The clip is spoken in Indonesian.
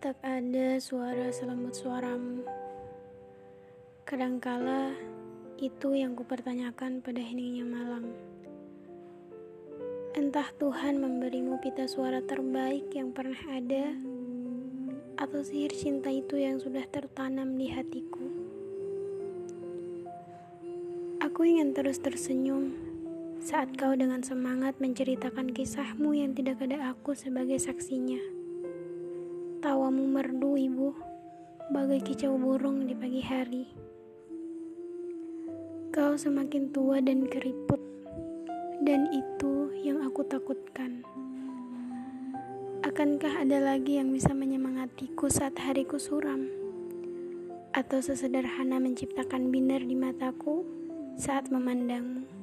Tak ada suara selembut suaramu. Kadangkala itu yang kupertanyakan pada heningnya malam. Entah Tuhan memberimu pita suara terbaik yang pernah ada, atau sihir cinta itu yang sudah tertanam di hatiku. Aku ingin terus tersenyum saat kau dengan semangat menceritakan kisahmu yang tidak ada aku sebagai saksinya. Tawamu merdu ibu, bagai kicau burung di pagi hari. Kau semakin tua dan keriput, dan itu yang aku takutkan. Akankah ada lagi yang bisa menyemangatiku saat hariku suram? Atau sesederhana menciptakan binar di mataku saat memandangmu?